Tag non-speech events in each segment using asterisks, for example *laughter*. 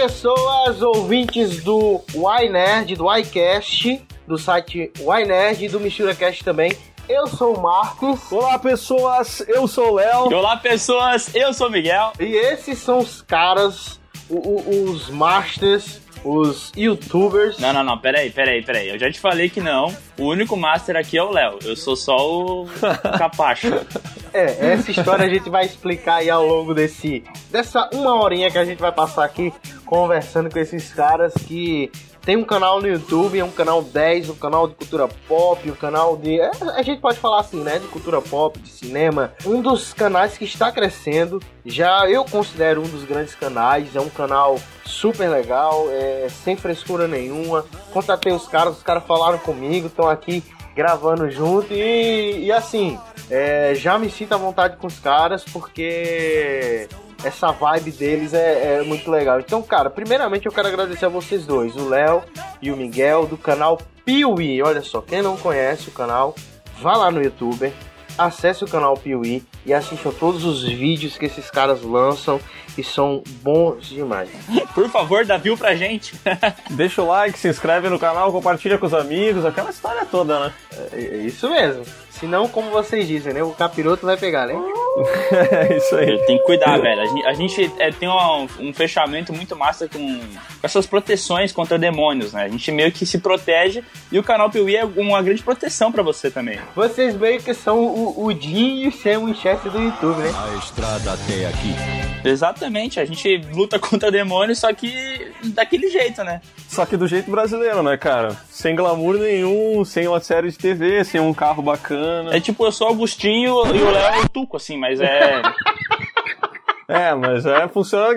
Olá, pessoas ouvintes do YNerd, do iCast, do site YNerd e do MisturaCast também. Eu sou o Marcos. Olá, pessoas, eu sou o Léo. Olá, pessoas, eu sou o Miguel. E esses são os caras, o- o- os masters, os youtubers. Não, não, não, peraí, peraí, peraí. Eu já te falei que não. O único master aqui é o Léo. Eu sou só o *laughs* capacho. É, essa história a gente vai explicar aí ao longo desse dessa uma horinha que a gente vai passar aqui conversando com esses caras que tem um canal no YouTube, é um canal 10, um canal de cultura pop, um canal de. é, a gente pode falar assim, né? De cultura pop, de cinema. Um dos canais que está crescendo. Já eu considero um dos grandes canais. É um canal super legal, é, sem frescura nenhuma. Contatei os caras, os caras falaram comigo, estão aqui gravando junto e, e assim, é, já me sinto à vontade com os caras porque essa vibe deles é, é muito legal. Então, cara, primeiramente eu quero agradecer a vocês dois, o Léo e o Miguel do canal Piuí. Olha só, quem não conhece o canal, vá lá no YouTube, acesse o canal Piuí e assistam todos os vídeos que esses caras lançam e são bons demais. *laughs* Por favor, dá view pra gente. *laughs* Deixa o like, se inscreve no canal, compartilha com os amigos, aquela história toda, né? É, é isso mesmo. Senão, como vocês dizem, né? O capiroto vai pegar, né? É *laughs* isso aí. Tem que cuidar, velho. A gente, a gente, é, tem um, um fechamento muito massa com, com essas proteções contra demônios, né? A gente meio que se protege e o canal Piuí é uma grande proteção pra você também. Vocês meio que são o, o Jim e o Sam Winchester do YouTube, né? A estrada até aqui. Exatamente, a gente luta *laughs* contra demônios, só que daquele jeito, né? Só que do jeito brasileiro, né, cara? Sem glamour nenhum, sem uma série de TV, sem um carro bacana. É tipo, eu sou o Agostinho e o Léo é o Tuco, assim, mas é. *laughs* É, mas é, funciona,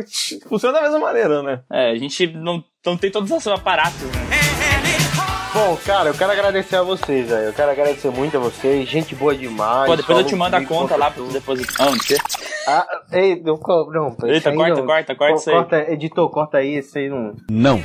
funciona da mesma maneira, né? É, a gente não, não tem todos esses aparatos, né? Bom, cara, eu quero agradecer a vocês, velho. Eu quero agradecer muito a vocês. Gente boa demais. Pô, depois eu te mando a conta lá tu depositar. Ah, não sei. Ah, ei, não, não, isso Eita, aí corta, não. corta, corta Co- isso aí. Corta, editor, corta aí, isso aí não. Não.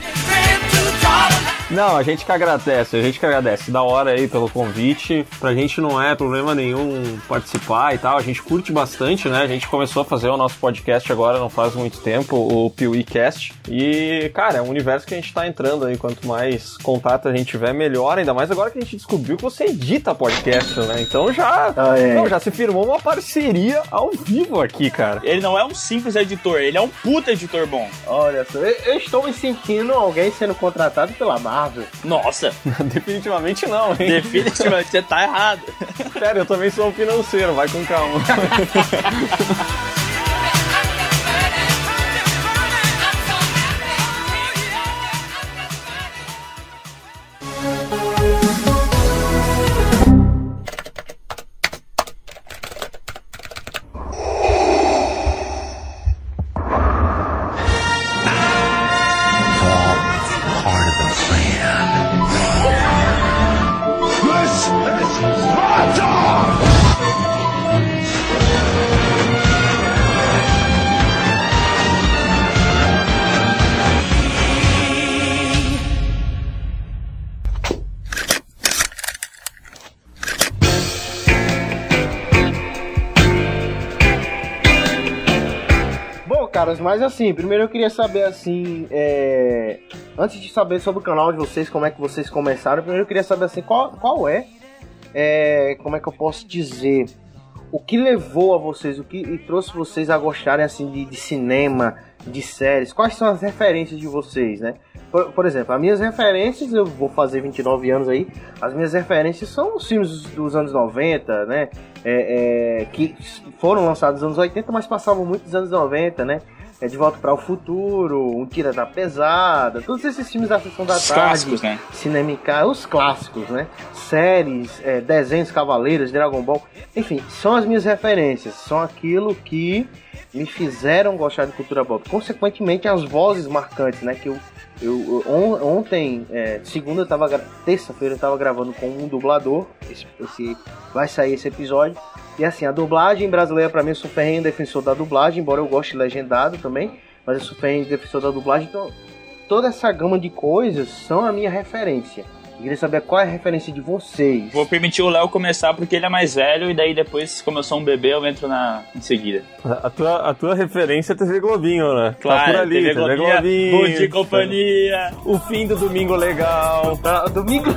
Não, a gente que agradece, a gente que agradece. Da hora aí pelo convite. Pra gente não é problema nenhum participar e tal. A gente curte bastante, né? A gente começou a fazer o nosso podcast agora não faz muito tempo, o Piuí Cast. E, cara, é um universo que a gente tá entrando aí. Quanto mais contato a gente tiver, melhor. Ainda mais agora que a gente descobriu que você edita podcast, né? Então já, Ah, é. não, já se firmou uma parceria ao vivo aqui, cara. Ele não é um simples editor, ele é um puta editor bom. Olha só, eu, eu estou me sentindo alguém sendo contratado pela Marvel. Nossa, *laughs* Definitivamente não, hein? definitivamente você tá errado. Cara, eu também sou um financeiro, vai com calma. *laughs* mas assim, primeiro eu queria saber assim, é... antes de saber sobre o canal de vocês, como é que vocês começaram, primeiro eu queria saber assim, qual, qual é, é, como é que eu posso dizer, o que levou a vocês, o que trouxe vocês a gostarem assim de, de cinema, de séries, quais são as referências de vocês, né? Por, por exemplo, as minhas referências, eu vou fazer 29 anos aí, as minhas referências são os filmes dos anos 90, né? É, é, que foram lançados nos anos 80, mas passavam muito anos 90, né? É De Volta para o Futuro, Um Tira da Pesada, todos esses filmes da Sessão da Os Tarde, clássicos, né? Cinema em Casa, os clássicos, né? Séries, é, desenhos Cavaleiros, Dragon Ball, enfim, são as minhas referências, são aquilo que me fizeram gostar de cultura pop. Consequentemente, as vozes marcantes, né? Que eu, eu eu- on- ontem, é, segunda, eu tava, terça-feira, eu tava gravando com um dublador. Esse, esse- vai sair esse episódio. E assim, a dublagem brasileira, pra mim, eu sou ferrenho defensor da dublagem, embora eu goste legendado também. Mas eu sou ferrenho defensor da dublagem, então toda essa gama de coisas são a minha referência. Eu queria saber qual é a referência de vocês. Vou permitir o Léo começar porque ele é mais velho e daí depois, como eu sou um bebê, eu entro na em seguida. A tua, a tua referência é TV Globinho, né? Claro, tá por ali, TV TV Globinho, Globinho. Bom dia, companhia. O fim do Domingo Legal. Tá, domingo.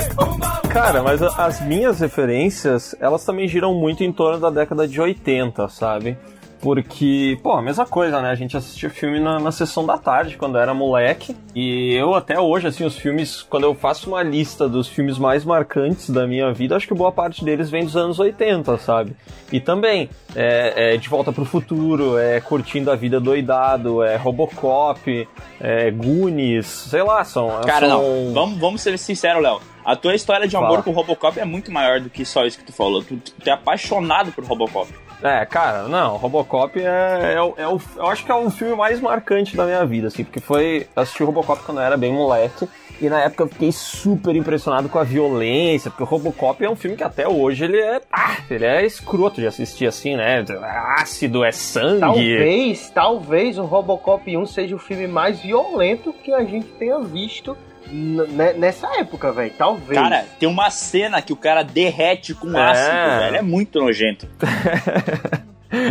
*laughs* Cara, mas as minhas referências, elas também giram muito em torno da década de 80, sabe? Porque, pô, a mesma coisa, né? A gente assistia filme na, na sessão da tarde, quando era moleque. E eu até hoje, assim, os filmes, quando eu faço uma lista dos filmes mais marcantes da minha vida, acho que boa parte deles vem dos anos 80, sabe? E também, é, é De Volta pro Futuro, é Curtindo a Vida Doidado, é Robocop, é Goonies, sei lá, são... Cara, são... não. Vamos, vamos ser sinceros, Léo. A tua história de amor Fala. com o Robocop é muito maior do que só isso que tu falou. Tu, tu é apaixonado por Robocop. É, cara, não, Robocop é, é, o- é o, eu acho que é o filme mais marcante da minha vida, assim, porque foi, eu assisti Robocop quando eu era bem moleque, e na época eu fiquei super impressionado com a violência, porque o Robocop é um filme que até hoje ele é, ah, ele é escroto de assistir assim, né, ácido, é sangue, Talvez, talvez o Robocop 1 seja o filme mais violento que a gente tenha visto nessa época, velho. Talvez. Cara, tem uma cena que o cara derrete com É. ácido, velho. É muito nojento. *laughs*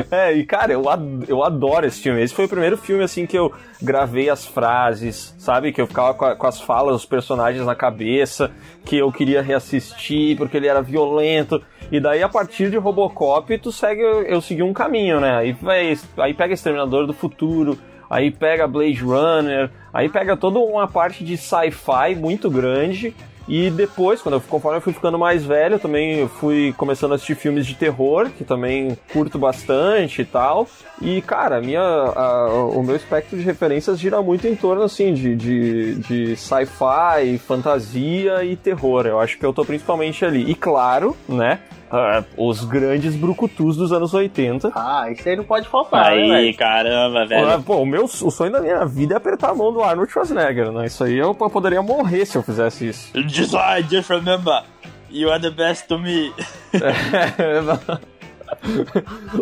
É, e cara, eu, ad- eu adoro esse filme. Esse foi o primeiro filme, assim, que eu gravei as frases, sabe? Que eu ficava com, a- com as falas dos personagens na cabeça, que eu queria reassistir, porque ele era violento. E daí, a partir de Robocop, tu segue, eu, eu segui um caminho, né? Aí, vai, aí pega Exterminador do Futuro, aí pega Blade Runner, aí pega toda uma parte de sci-fi muito grande. E depois, quando eu, conforme eu fui ficando mais velho, também fui começando a assistir filmes de terror, que também curto bastante e tal. E, cara, minha, a- o meu espectro de referências gira muito em torno, assim, de, de, de sci-fi, fantasia e terror. Eu acho que eu tô principalmente ali. E, claro, né, ah, os grandes brucutus dos anos 80. Ah, isso aí não pode faltar, né, Aí, velho? caramba, velho. Ah, Pô, o, meu, o sonho da minha vida é apertar a mão do Arnold Schwarzenegger, né? Isso aí eu, eu poderia morrer se eu fizesse isso. *laughs* Just, I just remember, you are the best to me. *laughs*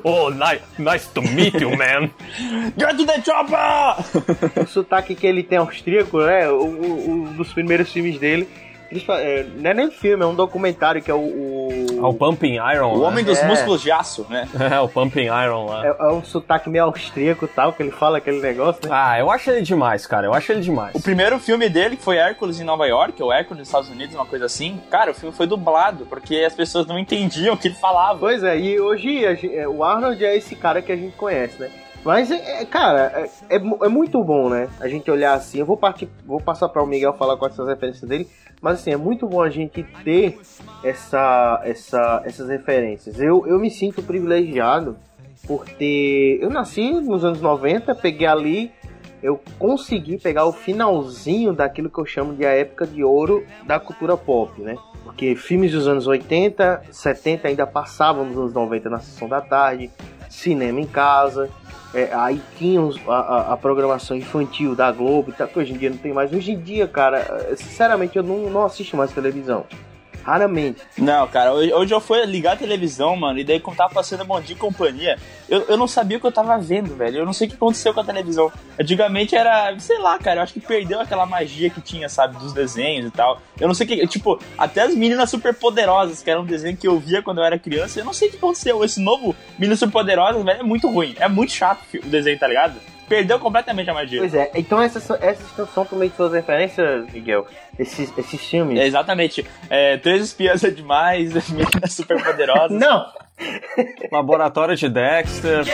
oh, nice, nice to meet you, man. *laughs* Get to the chopper! O sotaque que ele tem austríaco, né? Um dos primeiros filmes dele. Eles fa- é, não é nem filme, é um documentário que é o. o- Ah, o Pumping Iron, O né? homem dos É. músculos de aço, né? *laughs* É, o Pumping Iron lá. É, é um sotaque meio austríaco e tal, que ele fala aquele negócio, né? Ah, eu acho ele demais, cara. Eu acho ele demais. O primeiro filme dele, que foi Hércules em Nova York, ou Hércules nos Estados Unidos, uma coisa assim, cara, o filme foi dublado, porque as pessoas não entendiam o que ele falava. Pois é, e hoje a gen- é, o Arnold é esse cara que a gente conhece, né? Mas, é, é, cara, é, é é muito bom, né? A gente olhar assim. Eu vou, partir, vou passar para o Miguel falar com essas referências dele. Mas, assim, é muito bom a gente ter essa, essa, essas referências. Eu, eu me sinto privilegiado por ter. Eu nasci nos anos 90, peguei ali. Eu consegui pegar o finalzinho daquilo que eu chamo de a época de ouro da cultura pop, né? Porque filmes dos anos 80, 70 ainda passavam nos anos 90 na sessão da tarde, cinema em casa, é, aí tinha os- a, a- programação infantil da Globo e tal, que hoje em dia não tem mais. Hoje em dia, cara, é, sinceramente eu não, não assisto mais televisão. Raramente. Não, cara, hoje, hoje eu fui ligar a televisão, mano, e daí quando tava passando Bom Dia e Companhia, eu, eu não sabia o que eu tava vendo, velho. Eu não sei o que aconteceu com a televisão. Antigamente era, sei lá, cara, eu acho que perdeu aquela magia que tinha, sabe, dos desenhos e tal. Eu não sei o que, tipo, até as meninas super poderosas, que era um desenho que eu via quando eu era criança, eu não sei o que aconteceu. Esse novo Meninas Super Poderosas, velho, é muito ruim. É muito chato o desenho, tá ligado? Perdeu completamente a magia. Pois é, então essas, essas são também suas referências, Miguel. Esses, esses filmes. É, exatamente. É, Três espiãs é demais, as meninas super poderosas. Não! *laughs* Laboratório de Dexter.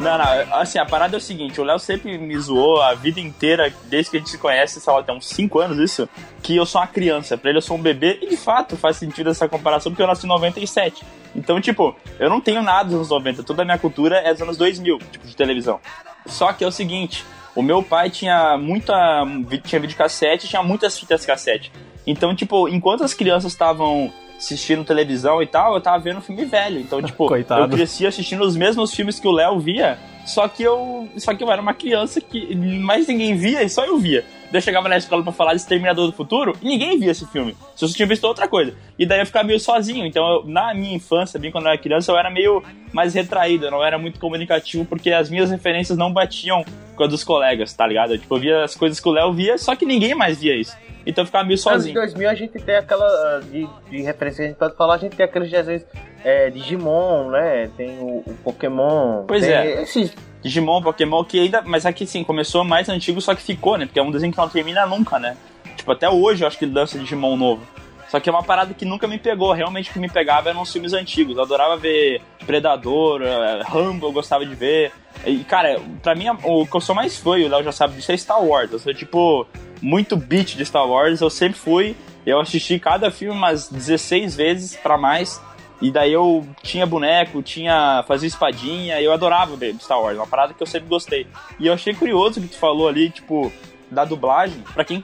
Não, não, assim, a parada é o seguinte, o Léo sempre me zoou a vida inteira, desde que a gente se conhece, sei lá, tem uns 5 anos isso, que eu sou uma criança, pra ele eu sou um bebê, e de fato faz sentido essa comparação, porque eu nasci em 97. Então, tipo, eu não tenho nada dos anos 90, toda a minha cultura é dos anos 2000, tipo, de televisão. Só que é o seguinte, o meu pai tinha muita, tinha videocassete, tinha muitas fitas cassete. Então, tipo, enquanto as crianças estavam assistindo televisão e tal, eu tava vendo filme velho. Então, *laughs* tipo, Coitado. eu cresci assistindo os mesmos filmes que o Léo via, só que eu. Só que eu era uma criança que mais ninguém via e só eu via. Eu chegava na escola pra falar de Exterminador do Futuro e ninguém via esse filme. Se eu só tinha visto outra coisa. E daí eu ficava meio sozinho. Então, eu- na minha infância, bem quando eu era criança, eu era meio mais retraído, eu não era muito comunicativo, porque as minhas referências não batiam com a dos colegas, tá ligado? Tipo, eu via as coisas que o Léo via, só que ninguém mais via isso. então eu ficava meio sozinho. 2000 a gente tem aquela ah, de, de referência que a gente pode falar, a gente tem aqueles desenhos é, Digimon, né? Tem o, o Pokémon. Pois é. Esses, Digimon, Pokémon, que ainda. Mas aqui sim, começou mais antigo, só que ficou, né? Porque é um desenho que não termina nunca, né? Tipo, até hoje eu acho que ele lança Digimon novo. Só que é uma parada que nunca me pegou. Realmente o que me pegava eram os filmes antigos. Eu adorava ver Predador, eh, Rambo, eu gostava de ver. E, cara, pra mim, o que eu sou mais fã, e o Léo já sabe disso, é Star Wars. Eu sou, tipo, muito beat de Star Wars. Eu sempre fui. Eu assisti cada filme umas 16 vezes pra mais. E daí eu tinha boneco, tinha fazia espadinha, eu adorava Star Wars, uma parada que eu sempre gostei. E eu achei curioso o que tu falou ali, tipo, da dublagem. Pra quem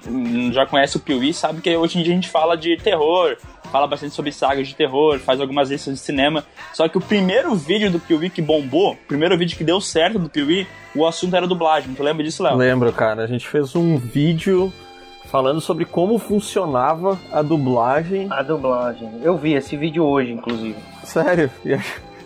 já conhece o Piuí, sabe que hoje em dia a gente fala de terror, fala bastante sobre sagas de terror, faz algumas listas de cinema. Só que o primeiro vídeo do Piuí que bombou, o primeiro vídeo que deu certo do Piuí, o assunto era dublagem. Tu lembra disso, Léo? Lembro, cara. A gente fez um vídeo falando sobre como funcionava a dublagem. a dublagem. Eu vi esse vídeo hoje, inclusive. Sério. *laughs*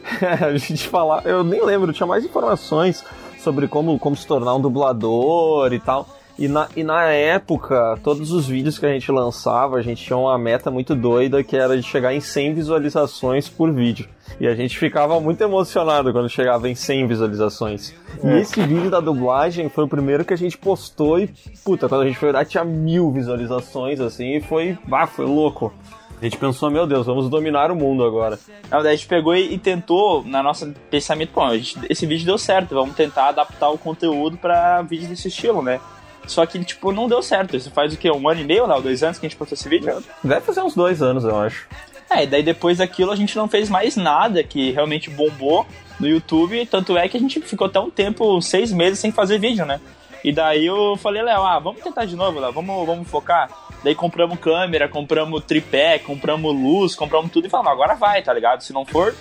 *laughs* A, gente falava. Eu nem lembro, tinha mais informações sobre como, como se tornar um dublador e tal. E na, e na época, todos os vídeos que a gente lançava, a gente tinha uma meta muito doida que era de chegar em 100 visualizações por vídeo. E a gente ficava muito emocionado quando chegava em 100 visualizações. E esse vídeo da dublagem foi o primeiro que a gente postou e, puta, quando a gente foi olhar tinha mil visualizações, assim, e foi, bah, foi louco. A gente pensou, meu Deus, vamos dominar o mundo agora. Daí a gente pegou e, e tentou, na nossa pensamento, pô, gente- esse vídeo deu certo, vamos tentar adaptar o conteúdo pra vídeos desse estilo, né? Só que, tipo, não deu certo. Isso faz o quê? Um ano e meio, Léo? Dois anos que a gente postou esse vídeo? Deve fazer uns dois anos, eu acho. É, e daí depois daquilo a gente não fez mais nada que realmente bombou no YouTube. Tanto é que a gente ficou até um tempo, seis meses, sem fazer vídeo, né? E daí eu falei, Léo, ah, vamos tentar de novo, Léo, vamos, vamos focar. Daí compramos câmera, compramos tripé, compramos luz, compramos tudo e falamos, agora vai, tá ligado? Se não for,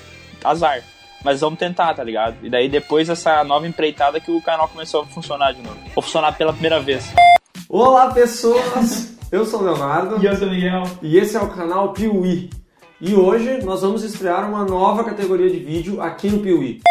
azar. Mas vamos tentar, tá ligado? E daí depois dessa nova empreitada que o canal começou a funcionar de novo. Ou funcionar pela primeira vez. Olá, pessoas! Eu sou o Leonardo eu sou o Miguel. e esse é o canal Piuí. E hoje nós vamos estrear uma nova categoria de vídeo aqui no Piuí.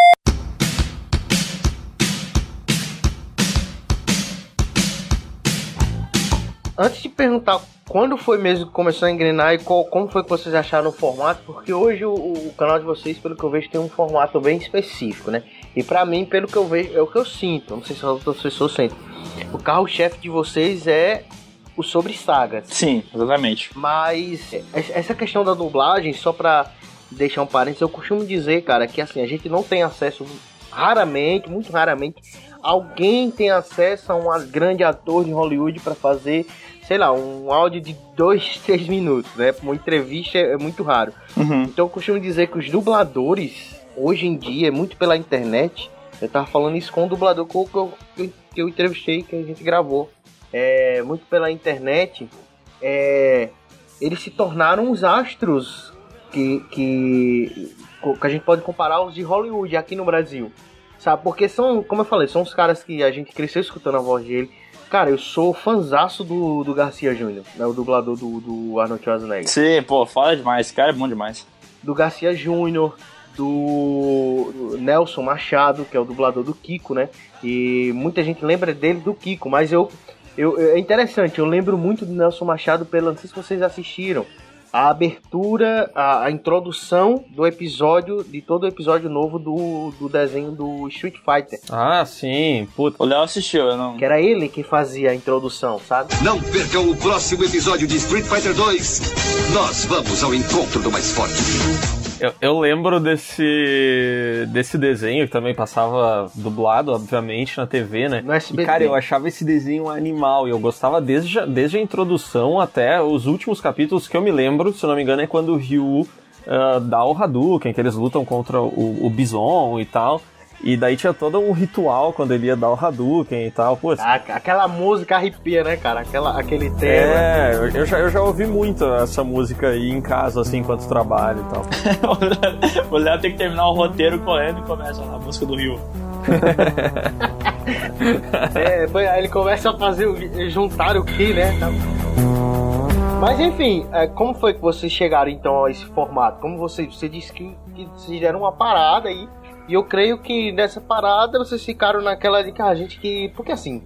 Antes de perguntar quando foi mesmo que começou a engrenar e qual, como foi que vocês acharam o formato, porque hoje o, o canal de vocês, pelo que eu vejo, tem um formato bem específico, né? E pra mim, pelo que eu vejo, é o que eu sinto. Não sei se as outras pessoas sentem. O carro-chefe de vocês é o sobre sagas. Sim, exatamente. Mas es- essa questão da dublagem, só pra deixar um parênteses, eu costumo dizer, cara, que assim, a gente não tem acesso raramente, muito raramente, alguém tem acesso a um grande ator de Hollywood pra fazer, sei lá, um áudio de dois, *laughs* três minutos, né? Uma entrevista é muito raro. Uhum. Então eu costumo dizer que os dubladores, hoje em dia, é muito pela internet. Eu tava falando isso com um dublador que eu, que eu, que eu entrevistei, que a gente gravou. É, muito pela internet. É, eles se tornaram os astros que, que, que a gente pode comparar aos de Hollywood aqui no Brasil. Sabe? Porque são, como eu falei, são os caras que a gente cresceu escutando a voz dele. Cara, eu sou fanzaço do, do Garcia Júnior, né? O dublador do, do Arnold Schwarzenegger Sim, pô, fala demais. Esse cara é bom demais. do Garcia Júnior, do Nelson Machado, que é o dublador do Kiko, né? E muita gente lembra dele do Kiko, mas eu, eu é interessante, eu lembro muito do Nelson Machado pela, não sei se vocês assistiram, a abertura, a, a introdução do episódio, de todo o episódio novo do, do desenho do Street Fighter, Ah, sim, puta. O Léo assistiu, eu não. que era ele que fazia a introdução, sabe? Não percam o próximo episódio de Street Fighter 2. Nós vamos ao encontro do mais forte. Eu, eu lembro desse, desse desenho que também passava dublado, obviamente, na TV, né? No SBT. E, cara, eu achava esse desenho um animal e eu gostava desde, a- desde a introdução até os últimos capítulos que eu me lembro, se não me engano, é quando o Ryu ah, dá o Hadouken, que eles lutam contra o, o Bison e tal. E daí tinha todo um ritual quando ele ia dar o Hadouken e tal. Pô, A- aquela música arrepia, né, cara? Aquela, aquele tema. é, eu- eu já, eu já ouvi muito essa música aí em casa, assim, enquanto trabalho e tal. *laughs* o Léo tem que terminar o roteiro correndo e começa a música do Rio. *laughs* É, foi- aí ele começa a fazer, o- juntar o que, né? Mas enfim, é, como foi que vocês chegaram então a esse formato? Como você, você disse que, que vocês deram uma parada aí, e eu creio que nessa parada vocês ficaram naquela de que a gente que. Porque assim,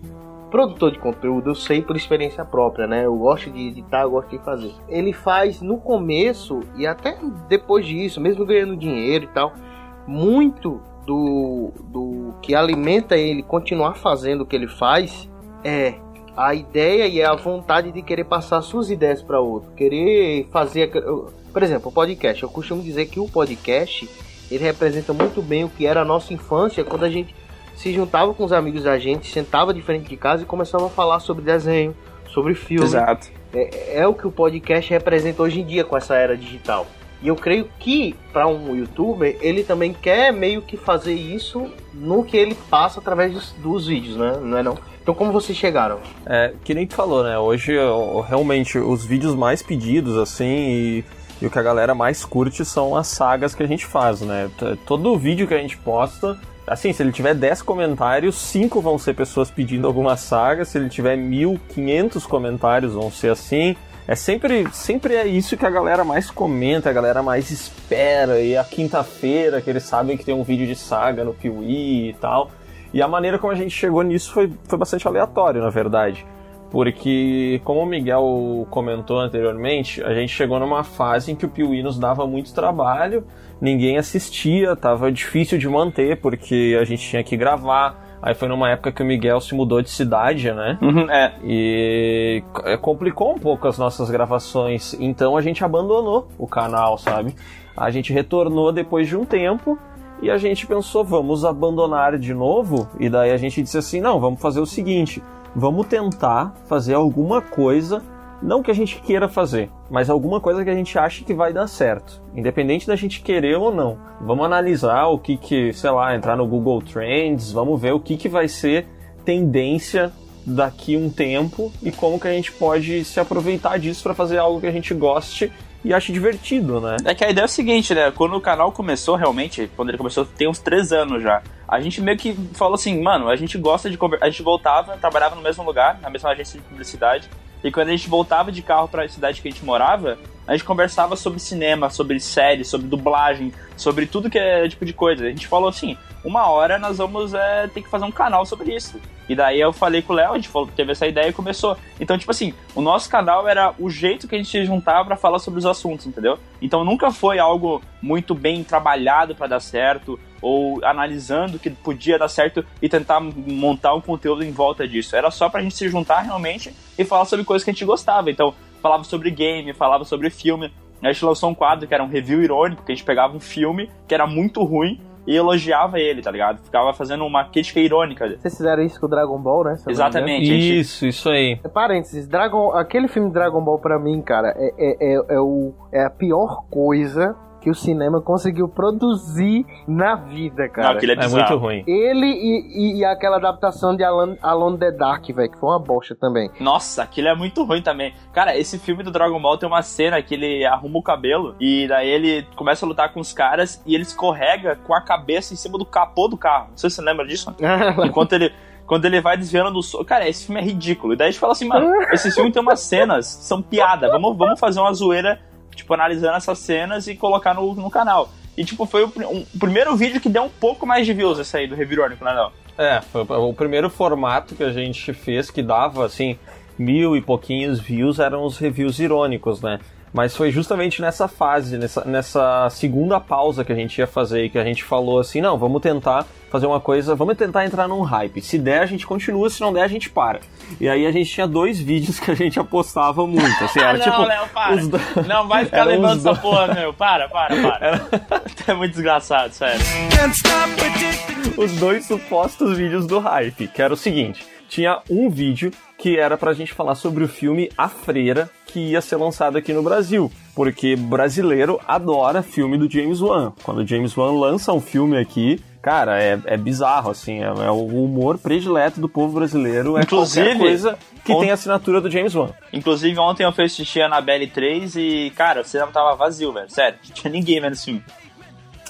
produtor de conteúdo, eu sei por experiência própria, né? Eu gosto de editar, eu gosto de fazer. Ele faz no começo e até depois disso, mesmo ganhando dinheiro e tal, muito do, do que alimenta ele continuar fazendo o que ele faz é a ideia e a vontade de querer passar suas ideias para outro, querer fazer, por exemplo, o podcast. Eu costumo dizer que o podcast ele representa muito bem o que era a nossa infância quando a gente se juntava com os amigos da gente, sentava de frente de casa e começava a falar sobre desenho, sobre filme. Exato. É, é o que o podcast representa hoje em dia com essa era digital. E eu creio que para um youtuber ele também quer meio que fazer isso no que ele passa através dos, dos vídeos, né? Não é não? Então como vocês chegaram? É, que nem tu falou, né? Hoje realmente os vídeos mais pedidos assim e, e o que a galera mais curte são as sagas que a gente faz, né? Todo vídeo que a gente posta Assim, se ele tiver 10 comentários, 5 vão ser pessoas pedindo alguma saga. Se ele tiver 1500 comentários, vão ser assim. É sempre, sempre é isso que a galera mais comenta, a galera mais espera. E a quinta-feira que eles sabem que tem um vídeo de saga no Piuí e tal. E a maneira como a gente chegou nisso foi, foi bastante aleatório, na verdade. Porque, como o Miguel comentou anteriormente, a gente chegou numa fase em que o Piuí nos dava muito trabalho, ninguém assistia, tava difícil de manter, porque a gente tinha que gravar Aí foi numa época que o Miguel se mudou de cidade, né? Uhum, é. E é, complicou um pouco as nossas gravações. Então a gente abandonou o canal, sabe? A gente retornou depois de um tempo e a gente pensou, vamos abandonar de novo? E daí a gente disse assim: não, vamos fazer o seguinte: vamos tentar fazer alguma coisa não que a gente queira fazer, mas alguma coisa que a gente ache que vai dar certo. Independente da gente querer ou não. Vamos analisar o que que, sei lá, entrar no Google Trends, vamos ver o que que vai ser tendência daqui um tempo e como que a gente pode se aproveitar disso para fazer algo que a gente goste e ache divertido, né? É que a ideia é o seguinte, né? Quando o canal começou realmente, quando ele começou, tem uns três anos já. A gente meio que falou assim, mano, a gente gosta de conversar. A gente voltava, trabalhava no mesmo lugar, na mesma agência de publicidade. E quando a gente voltava de carro para a cidade que a gente morava, a gente conversava sobre cinema, sobre séries, sobre dublagem, sobre tudo que é tipo de coisa. A gente falou assim: uma hora nós vamos é, ter que fazer um canal sobre isso. E daí eu falei com o Léo, a gente falou, teve essa ideia e começou. Então, tipo assim, o nosso canal era o jeito que a gente se juntava para falar sobre os assuntos, entendeu? Então nunca foi algo muito bem trabalhado para dar certo ou analisando que podia dar certo e tentar montar um conteúdo em volta disso. Era só pra gente se juntar realmente e falar sobre coisas que a gente gostava. Então, falava sobre game, falava sobre filme. A gente lançou um quadro que era um review irônico, que a gente pegava um filme que era muito ruim e elogiava ele, tá ligado? Ficava fazendo uma crítica irônica. Vocês fizeram isso com o Dragon Ball, né? Exatamente. Gente... Isso, isso aí. É, parênteses, Dragon, aquele filme Dragon Ball pra mim, cara, é, é, é, é, o, é a pior coisa que o cinema conseguiu produzir na vida, cara. Não, aquilo é, é muito ruim. Ele e, e, e aquela adaptação de Alan, Alone the Dark, velho, que foi uma bosta também. Nossa, aquilo é muito ruim também. Cara, esse filme do Dragon Ball tem uma cena que ele arruma o cabelo e daí ele começa a lutar com os caras e ele escorrega com a cabeça em cima do capô do carro. Não sei se você lembra disso. *laughs* Enquanto ele quando ele vai desviando do sol. Cara, esse filme é ridículo. E daí a gente fala assim, mano, *laughs* esse filme tem umas cenas, são piada. Vamos, vamos fazer uma zoeira tipo, analisando essas cenas e colocar no, no canal. E, tipo, foi o, um, o primeiro vídeo que deu um pouco mais de views esse aí do Revirônico, né, não? É, foi o primeiro formato que a gente fez que dava, assim, mil e pouquinhos views eram os reviews irônicos, né? Mas foi justamente nessa fase, nessa, nessa segunda pausa que a gente ia fazer, que a gente falou assim, não, vamos tentar fazer uma coisa, vamos tentar entrar num hype. Se der, a gente continua, se não der, a gente para. E aí a gente tinha dois vídeos que a gente apostava muito. Assim, era, *laughs* não, tipo, Léo, para. Do... Não vai ficar *laughs* lembrando essa porra, meu. Para, para, para. Era... *laughs* é muito desgraçado, sério. Os dois supostos vídeos do hype, que era o seguinte: tinha um vídeo que era pra gente falar sobre o filme A Freira, que ia ser lançado aqui no Brasil. Porque brasileiro adora filme do James Wan. Quando o James Wan lança um filme aqui, cara, é, é bizarro, assim. É, é, o humor predileto do povo brasileiro. É Inclusive, coisa que tem a assinatura do James Wan. Inclusive, ontem eu fui assistir a Annabelle 3 e, cara, o cinema tava vazio, velho. Sério, não tinha ninguém vendo esse filme.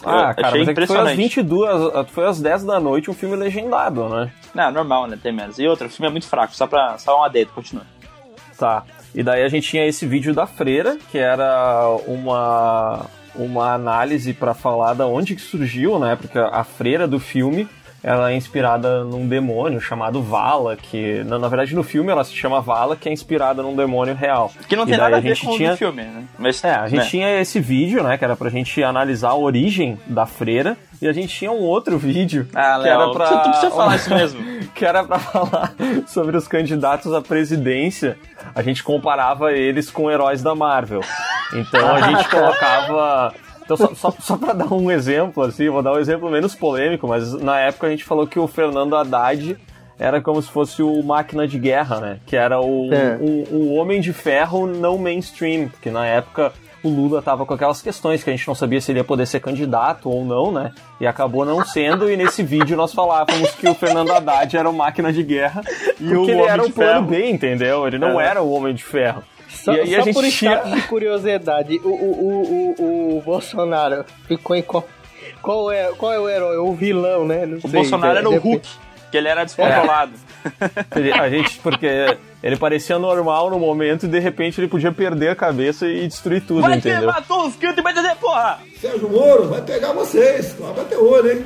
Ah, cara, mas é que foi às 22, foi às 10 da noite um filme legendado, né? Não, normal, né? Tem menos. E outra, o filme é muito fraco, só pra só um adendo, continua. Tá. E daí a gente tinha esse vídeo da freira, que era uma uma análise para falar da onde que surgiu, né? Porque a freira do filme ela é inspirada num demônio chamado Vala, que na, na verdade no filme ela se chama Vala, que é inspirada num demônio real. Que não tem nada a ver com tinha- o filme, né? Mas, É, a gente né? tinha esse vídeo, né, que era pra gente analisar a origem da freira, e a gente tinha um outro vídeo Ah, que era Léo, pra... tu precisa *laughs* falar isso mesmo. que era pra falar sobre os candidatos à presidência. A gente comparava eles com heróis da Marvel. Então a gente *laughs* colocava. Então, só, só, só pra dar um exemplo, assim, vou dar um exemplo menos polêmico, mas na época a gente falou que o Fernando Haddad era como se fosse o máquina de guerra, né? Que era o, É. o, o homem de ferro não mainstream, porque na época o Lula tava com aquelas questões que a gente não sabia se ele ia poder ser candidato ou não, né? E acabou não sendo, e nesse vídeo nós falávamos que o Fernando Haddad era o máquina de guerra *laughs* E porque o ele Homem era o plano Ferro. B, entendeu? Ele não É. era o homem de ferro. Só, e aí só a gente por tinha... de curiosidade, o, o, o, o, o Bolsonaro ficou em qual, qual, é, qual é o herói? O vilão, né? Não O sei, Bolsonaro era o Hulk, que ele era descontrolado. Ele- A gente, porque ele parecia normal no momento e de repente ele podia perder a cabeça e destruir tudo, Vai ter, entendeu? matou os quintos e vai dizer, porra! Sérgio Moro vai pegar vocês. Vai bater olho, hein?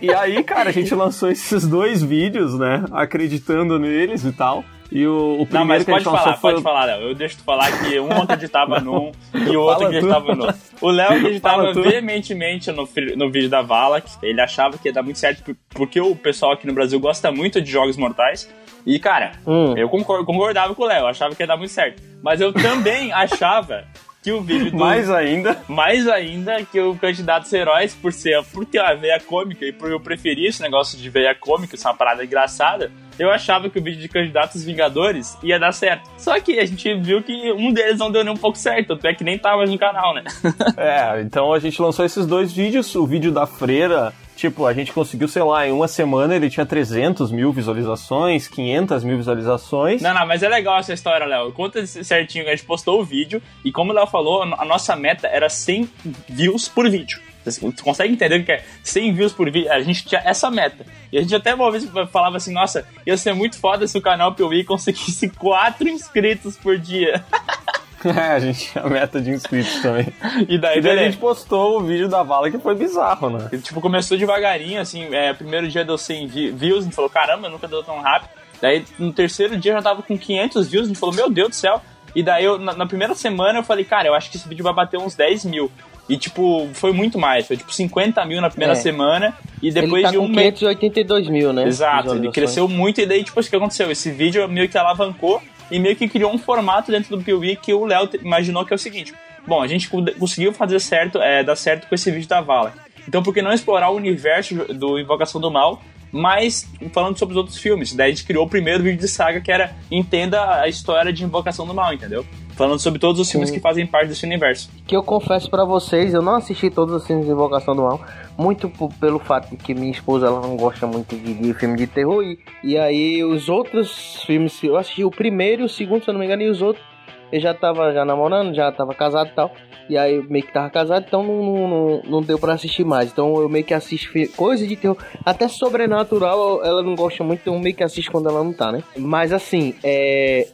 E aí, cara, a gente lançou esses dois vídeos, né? Acreditando neles e tal. E o, o primeiro Não, mas pode falar, foi. pode falar, Léo. Eu deixo tu falar que um acreditava *laughs* num e o outro acreditava no outro. O Léo acreditava veementemente no, no vídeo da Valak. Ele achava que ia dar muito certo, por- porque o pessoal aqui no Brasil gosta muito de jogos mortais. E, cara, Hum. eu concor- concordava com o Léo, achava que ia dar muito certo. Mas eu também *laughs* achava que o vídeo do. Mais ainda. Mais ainda que o Candidatos Heróis, por ser por ter a veia cômica e por eu preferir esse negócio de veia cômica, isso é uma parada engraçada, eu achava que o vídeo de Candidatos Vingadores ia dar certo. Só que a gente viu que um deles não deu nem um pouco certo, até que nem tava no canal, né? *laughs* É, então a gente lançou esses dois vídeos. O vídeo da freira, tipo, a gente conseguiu, sei lá, em uma semana ele tinha 300 mil visualizações, 500 mil visualizações. Não, não, mas é legal essa história, Léo. Conta certinho a gente postou o vídeo e como o Léo falou, a nossa meta era 100 views por vídeo. Você consegue entender o que é 100 views por vídeo? A gente tinha essa meta. E a gente até uma vez falava assim, nossa, ia ser muito foda se o canal Piuí conseguisse 4 inscritos por dia. *laughs* *laughs* É, a gente tinha meta de inscritos também. E daí, E daí a gente postou o vídeo da vala que foi bizarro, né? Ele, tipo, começou devagarinho, assim, é, primeiro dia deu 100 vi- views, a gente falou, caramba, nunca deu tão rápido. Daí, no terceiro dia já tava com 500 views, a gente falou, meu Deus do céu. E daí, eu, na, na primeira semana, eu falei, cara, eu acho que esse vídeo vai bater uns 10 mil. E, tipo, foi muito mais, foi tipo 50 mil na primeira É. semana, e depois ele tá de um com mês... 582 mil, né? Exato, ele cresceu muito e daí, tipo, o que aconteceu? Esse vídeo meio que alavancou e meio que criou um formato dentro do Piuí que o Léo imaginou que é o seguinte. Bom, a gente co- conseguiu fazer certo, é, dar certo com esse vídeo da Vala. Então, por que não explorar o universo do Invocação do Mal, mas falando sobre os outros filmes? Daí a gente criou o primeiro vídeo de saga que era Entenda a história de Invocação do Mal, entendeu? Falando sobre todos os filmes Sim. que fazem parte desse universo. Que eu confesso pra vocês, eu não assisti todos os filmes de Invocação do Mal. Muito pelo fato de que minha esposa ela não gosta muito de, de filme de terror. E, e aí os outros filmes, eu assisti o primeiro e o segundo, se eu não me engano, e os outros eu já tava já namorando, já tava casado e tal. E aí eu meio que tava casado, então não, não, não, não deu pra assistir mais. Então eu meio que assisto fi- coisa de terror. Até sobrenatural ela não gosta muito, então eu meio que assisto quando ela não tá, né? Mas assim, é.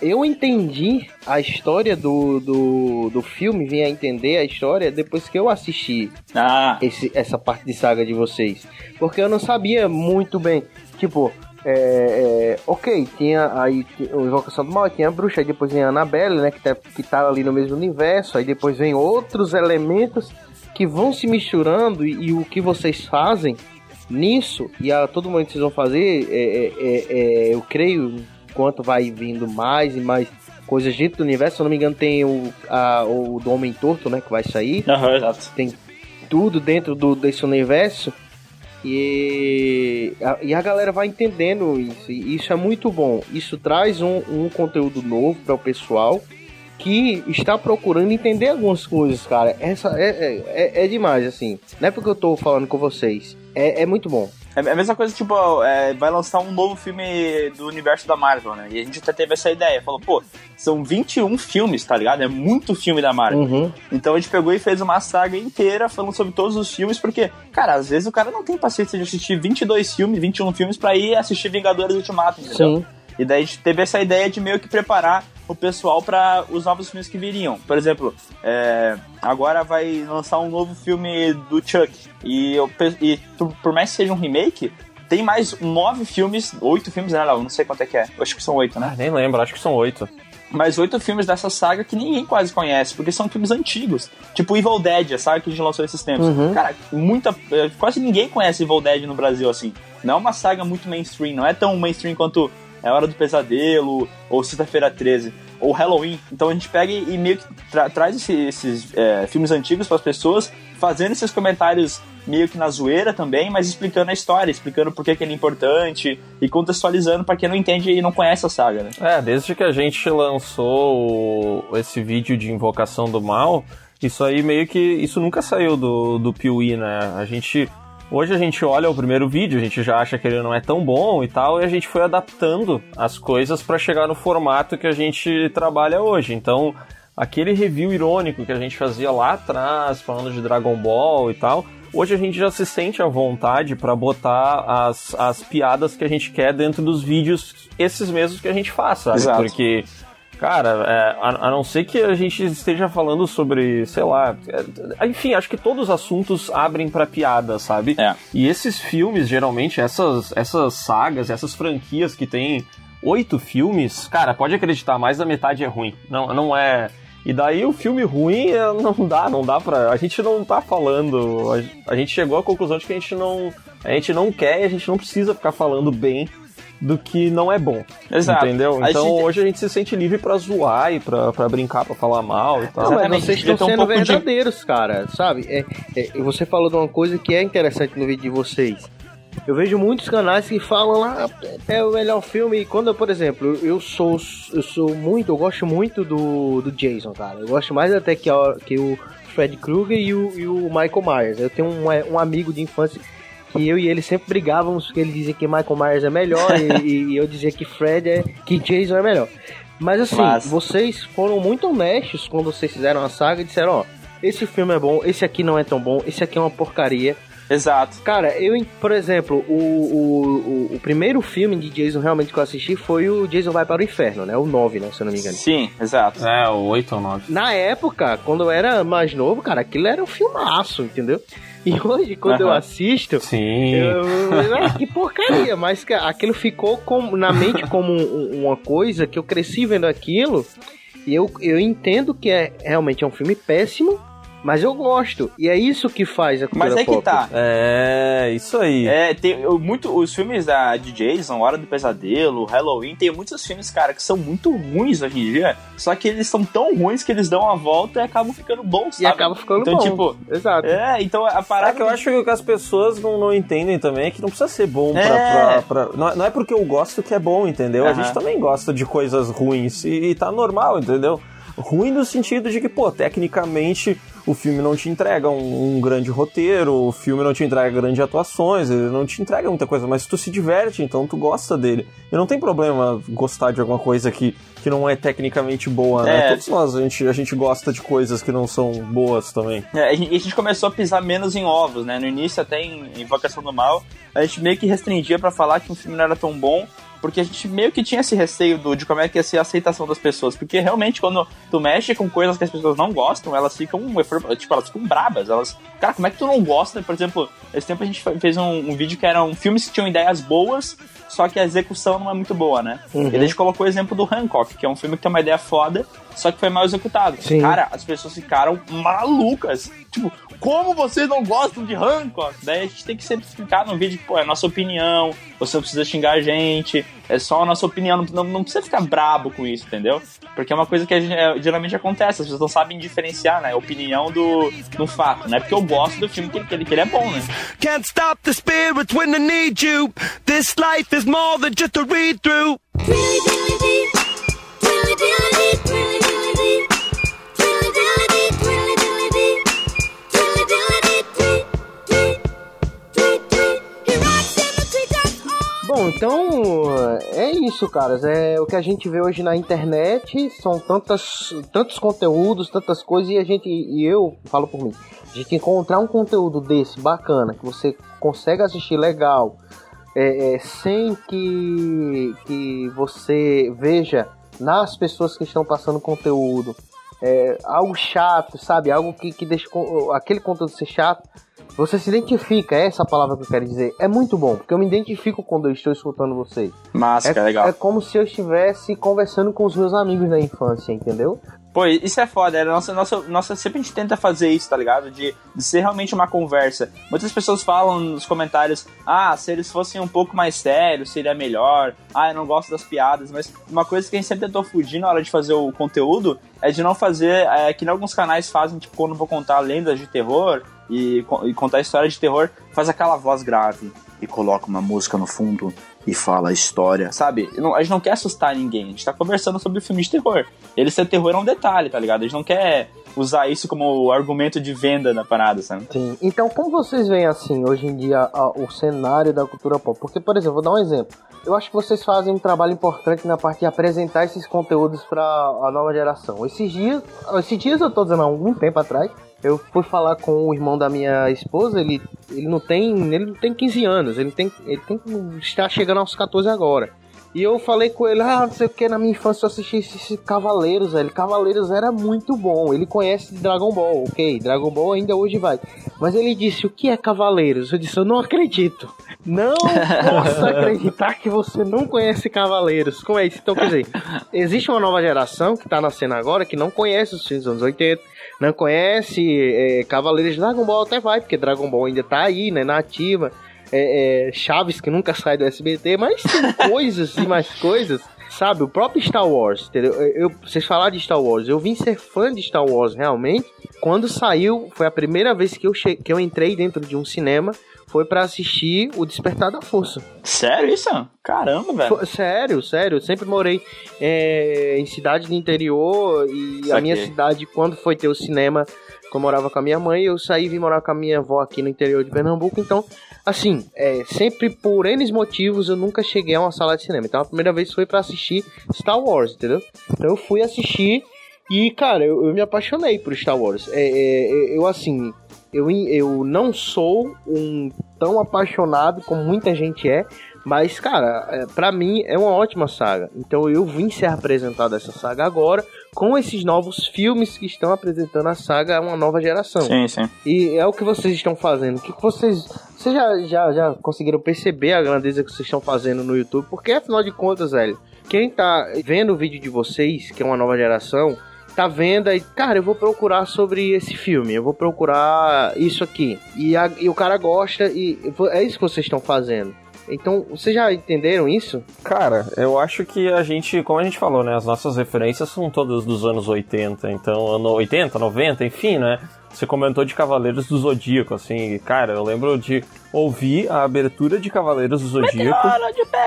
Eu entendi a história do, do, do filme, vim a entender a história depois que eu assisti Ah, esse, essa parte de saga de vocês. Porque eu não sabia muito bem. Tipo, é, é, ok, tinha aí o Invocação do Mal, tinha a bruxa, aí depois vem a Annabelle, né? Que tá, que tá ali no mesmo universo, aí depois vem outros elementos que vão se misturando e, e o que vocês fazem nisso, e a todo momento que vocês vão fazer, é, é, é, é, eu creio, enquanto vai vindo mais e mais coisas dentro do universo, se eu não me engano, tem o, a, o do Homem Torto, né? Que vai sair aham, exato. tem tudo dentro do, desse universo e a, e a galera vai entendendo isso. E isso é muito bom. Isso traz um, um conteúdo novo para o pessoal que está procurando entender algumas coisas, cara. Essa é, é, é, é demais, assim. Não é porque eu tô falando com vocês. É, é muito bom. É a mesma coisa, tipo, é, vai lançar um novo filme do universo da Marvel, né? E a gente até teve essa ideia. Falou, pô, são 21 filmes, tá ligado? É muito filme da Marvel. Uhum. Então a gente pegou e fez uma saga inteira falando sobre todos os filmes, porque, cara, às vezes o cara não tem paciência de assistir 22 filmes, 21 filmes pra ir assistir Vingadores Ultimato, entendeu? Sim. E daí a gente teve essa ideia de meio que preparar o pessoal para os novos filmes que viriam. Por exemplo, é, agora vai lançar um novo filme do Chuck. E, eu, e por, por mais que seja um remake, tem mais nove filmes, oito filmes, né, Léo? Não sei quanto é que é. Eu acho que são oito, né? Ah, nem lembro, acho que são oito. Mais oito filmes dessa saga que ninguém quase conhece, porque são filmes antigos. Tipo Evil Dead, a saga que a gente lançou esses tempos. Uhum. Cara, muita. eh, Quase ninguém conhece Evil Dead no Brasil, assim. Não é uma saga muito mainstream, não é tão mainstream quanto É Hora do Pesadelo, ou Sexta-feira 13, ou Halloween. Então a gente pega e meio que tra- traz esse- esses eh, filmes antigos para as pessoas, fazendo esses comentários meio que na zoeira também, mas explicando a história, explicando por que, que ele é importante e contextualizando para quem não entende e não conhece a saga, né? É, desde que a gente lançou esse vídeo de Invocação do Mal, isso aí meio que. Isso nunca saiu do, do Piuí, né? A gente. Hoje a gente olha o primeiro vídeo, a gente já acha que ele não é tão bom e tal, e a gente foi adaptando as coisas para chegar no formato que a gente trabalha hoje. Então, aquele review irônico que a gente fazia lá atrás, falando de Dragon Ball e tal, hoje a gente já se sente à vontade para botar as, as piadas que a gente quer dentro dos vídeos, esses mesmos que a gente faz, sabe? Exato. Porque, cara, é, a, a não ser que a gente esteja falando sobre, sei lá, é, enfim, acho que todos os assuntos abrem para piada, sabe? É. E esses filmes, geralmente, essas, essas sagas, essas franquias que tem oito filmes, cara, pode acreditar, mais da metade é ruim. Não, não é. E daí o filme ruim é, não dá, não dá pra. A gente não tá falando. A, a gente chegou à conclusão de que a gente não. A gente não quer e a gente não precisa ficar falando bem do que não é bom. Exato. Entendeu? A Então gente- hoje a gente se sente livre pra zoar e pra, pra brincar, pra falar mal e tal. Não, mas vocês estão um sendo de- verdadeiros, cara, sabe? É, é, você falou de uma coisa que é interessante no vídeo de vocês. Eu vejo muitos canais que falam lá, é o melhor filme. E quando, eu, por exemplo, eu sou, eu sou muito, eu gosto muito do, do Jason, cara. Eu gosto mais até que, a- que o Fred Krueger e o, e o Michael Myers. Eu tenho um, é, um amigo de infância que eu e ele sempre brigávamos porque ele dizia que Michael Myers é melhor *laughs* e, e eu dizia que Fred é, que Jason é melhor. Mas assim, Mas- vocês foram muito honestos quando vocês fizeram a saga e disseram, ó, esse filme é bom, esse aqui não é tão bom, esse aqui é uma porcaria. Exato. Cara, eu, por exemplo, o, o, o, o primeiro filme de Jason realmente que eu assisti foi o Jason Vai para o Inferno, né? O 9, né? Se eu não me engano. Sim, exato. É, o 8 ou 9. Na época, quando eu era mais novo, cara, aquilo era um filmaço, entendeu? E hoje, quando eu assisto, Sim. eu, ah, que *laughs* porcaria, mas que aquilo ficou com- na mente como um- uma coisa que eu cresci vendo aquilo. E eu, eu entendo que é realmente é um filme péssimo, mas eu gosto. E é isso que faz a cultura Mas é que pop. tá. É, isso aí. É, tem eu- muito, os filmes da, de Jason, Hora do Pesadelo, Halloween, tem muitos filmes, cara, que são muito ruins hoje em dia, só que eles são tão ruins que eles dão a volta e acabam ficando bons, E sabe? acaba ficando então, bom. tipo, Exato. é, então a parada É que eu acho que o que as pessoas não, não entendem também é que não precisa ser bom pra. É. pra- pra- não, não é porque eu gosto que é bom, entendeu? A Aham. gente também gosta de coisas ruins e, e tá normal, entendeu? Ruim no sentido de que, pô, tecnicamente o filme não te entrega um, um grande roteiro, o filme não te entrega grandes atuações, ele não te entrega muita coisa, mas tu se diverte, então tu gosta dele. E não tem problema gostar de alguma coisa que, que não é tecnicamente boa, né? É. Todos nós, a gente, a gente gosta de coisas que não são boas também. É, a gente a gente começou a pisar menos em ovos, né? No início, até em Invocação do Mal, a gente meio que restringia pra falar que um filme não era tão bom, porque a gente meio que tinha esse receio do, de como é que ia ser a aceitação das pessoas. Porque realmente, quando tu mexe com coisas que as pessoas não gostam, elas ficam, tipo, elas ficam brabas. Elas, cara, como é que tu não gosta? Por exemplo, esse tempo a gente fez um, um vídeo que eram filmes que tinham ideias boas, só que a execução não é muito boa, né? Uhum. E a gente colocou o exemplo do Hancock, que é um filme que tem uma ideia foda, só que foi mal executado. Sim. Cara, as pessoas ficaram malucas. Tipo, como vocês não gostam de Hancock? Daí a gente tem que sempre explicar no vídeo que, pô, é a nossa opinião, você não precisa xingar a gente, é só a nossa opinião, não, não precisa ficar brabo com isso, entendeu? Porque é uma coisa que a gente- é, geralmente acontece, as pessoas não sabem diferenciar, né? A opinião do, do fato, né? Porque eu gosto do filme que, que, ele, que ele é bom, né? Can't stop the spirits when they need you. This life is more than just a read through. Twilly dilly então é isso, caras. É o que a gente vê hoje na internet. São tantas, tantos conteúdos, tantas coisas e a gente e eu falo por mim. A gente encontrar um conteúdo desse bacana que você consegue assistir legal, é, é, sem que que você veja nas pessoas que estão passando conteúdo. É, algo chato, sabe? Algo que, que deixa aquele conteúdo ser chato. Você se identifica, é essa palavra que eu quero dizer. É muito bom, porque eu me identifico quando eu estou escutando vocês. Massa, É, legal. é como se eu estivesse conversando com os meus amigos da infância, entendeu? Pô, isso é foda. é, Nossa, nossa, nossa, sempre a gente tenta fazer isso, tá ligado? De, de ser realmente uma conversa. Muitas pessoas falam nos comentários: ah, se eles fossem um pouco mais sérios, seria melhor. Ah, eu não gosto das piadas. Mas uma coisa que a gente sempre tentou fugir na hora de fazer o conteúdo é de não fazer. É, que nem alguns canais fazem, tipo, quando eu vou contar lendas de terror e, e contar história de terror, faz aquela voz grave e coloca uma música no fundo e fala a história, sabe? A gente não quer assustar ninguém, a gente tá conversando sobre filme de terror. Ele ser terror é um detalhe, tá ligado? A gente não quer usar isso como argumento de venda da parada, sabe? Sim. Então, como vocês veem assim, hoje em dia, a- o cenário da cultura pop? Porque, por exemplo, vou dar um exemplo. Eu acho que vocês fazem um trabalho importante na parte de apresentar esses conteúdos para a nova geração. Esses dias, esses dias eu tô dizendo há algum tempo atrás, eu fui falar com o irmão da minha esposa, ele, ele não tem, ele não tem 15 anos, ele tem, ele tem está chegando aos 14 agora. E eu falei com ele, ah, não sei o que, na minha infância eu assisti esse Cavaleiros, velho. Cavaleiros era muito bom. Ele conhece Dragon Ball, ok. Dragon Ball ainda hoje vai. Mas ele disse, o que é Cavaleiros? Eu disse, eu não acredito. Não posso *laughs* acreditar que você não conhece Cavaleiros. Como é isso? Então, quer dizer, existe uma nova geração que tá nascendo agora que não conhece os filmes dos anos 80, não conhece é, Cavaleiros Dragon Ball até vai, porque Dragon Ball ainda tá aí, né, na ativa. É, é, Chaves que nunca sai do SBT, mas tem *laughs* coisas e mais coisas. Sabe, o próprio Star Wars, entendeu? Eu, eu- vocês falaram de Star Wars, eu vim ser fã de Star Wars realmente quando saiu, foi a primeira vez que eu, che que eu entrei dentro de um cinema, foi pra assistir O Despertar da Força. Sério isso? Caramba, velho. Foi- sério, sério, eu sempre morei é, em cidade do interior e a Saquei. minha cidade, quando foi ter o cinema, que eu morava com a minha mãe, eu saí e vim morar com a minha avó aqui no interior de Pernambuco, então, assim, é, sempre por N motivos eu nunca cheguei a uma sala de cinema. Então a primeira vez foi pra assistir Star Wars, entendeu? Então eu fui assistir e, cara, eu, eu me apaixonei por Star Wars. É, é, eu, assim, eu, eu não sou um tão apaixonado como muita gente é, mas, cara, é, pra mim é uma ótima saga. Então eu vim ser apresentado essa saga agora com esses novos filmes que estão apresentando a saga a uma nova geração. Sim, sim. E é o que vocês estão fazendo. O que que vocês. Vocês já, já, já conseguiram perceber a grandeza que vocês estão fazendo no YouTube? Porque afinal de contas, velho, quem tá vendo o vídeo de vocês, que é uma nova geração, tá vendo aí, cara, eu vou procurar sobre esse filme, eu vou procurar isso aqui. E, a- e o cara gosta, e é isso que vocês estão fazendo. Então, vocês já entenderam isso? Cara, eu acho que a gente, como a gente falou, né? As nossas referências são todas dos anos 80, então, ano 80, 90, enfim, né? Você comentou de Cavaleiros do Zodíaco, assim, e, cara, eu lembro de ouvir a abertura de Cavaleiros do Zodíaco.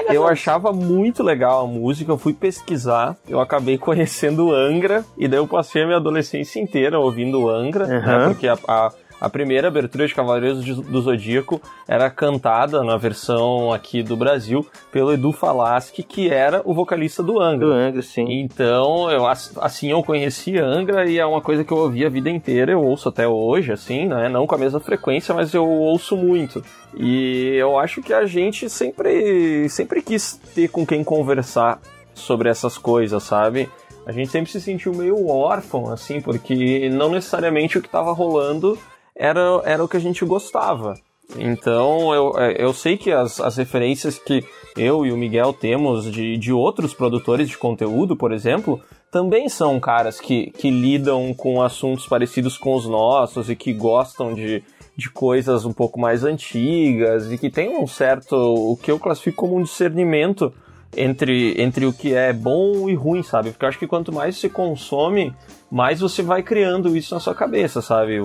Eu achava muito legal a música, eu fui pesquisar, eu acabei *laughs* conhecendo Angra, e daí eu passei a minha adolescência inteira ouvindo Angra, né? Aham. Porque a, a, a primeira abertura de Cavaleiros do Zodíaco era cantada na versão aqui do Brasil pelo Edu Falaschi, que era o vocalista do Angra. Do Angra, sim. Então, eu, ass- assim eu conheci Angra e é uma coisa que eu ouvi a vida inteira, eu ouço até hoje, assim, né? Não com a mesma frequência, mas eu ouço muito. E eu acho que a gente sempre, sempre quis ter com quem conversar sobre essas coisas, sabe? A gente sempre se sentiu meio órfão, assim, porque não necessariamente o que estava rolando era, era o que a gente gostava. Então, eu, eu sei que as, as referências que eu e o Miguel temos de, de outros produtores de conteúdo, por exemplo, também são caras que, que lidam com assuntos parecidos com os nossos e que gostam de, de coisas um pouco mais antigas e que tem um certo, o que eu classifico como um discernimento entre, entre o que é bom e ruim, sabe? Porque eu acho que quanto mais se consome, mais você vai criando isso na sua cabeça, sabe?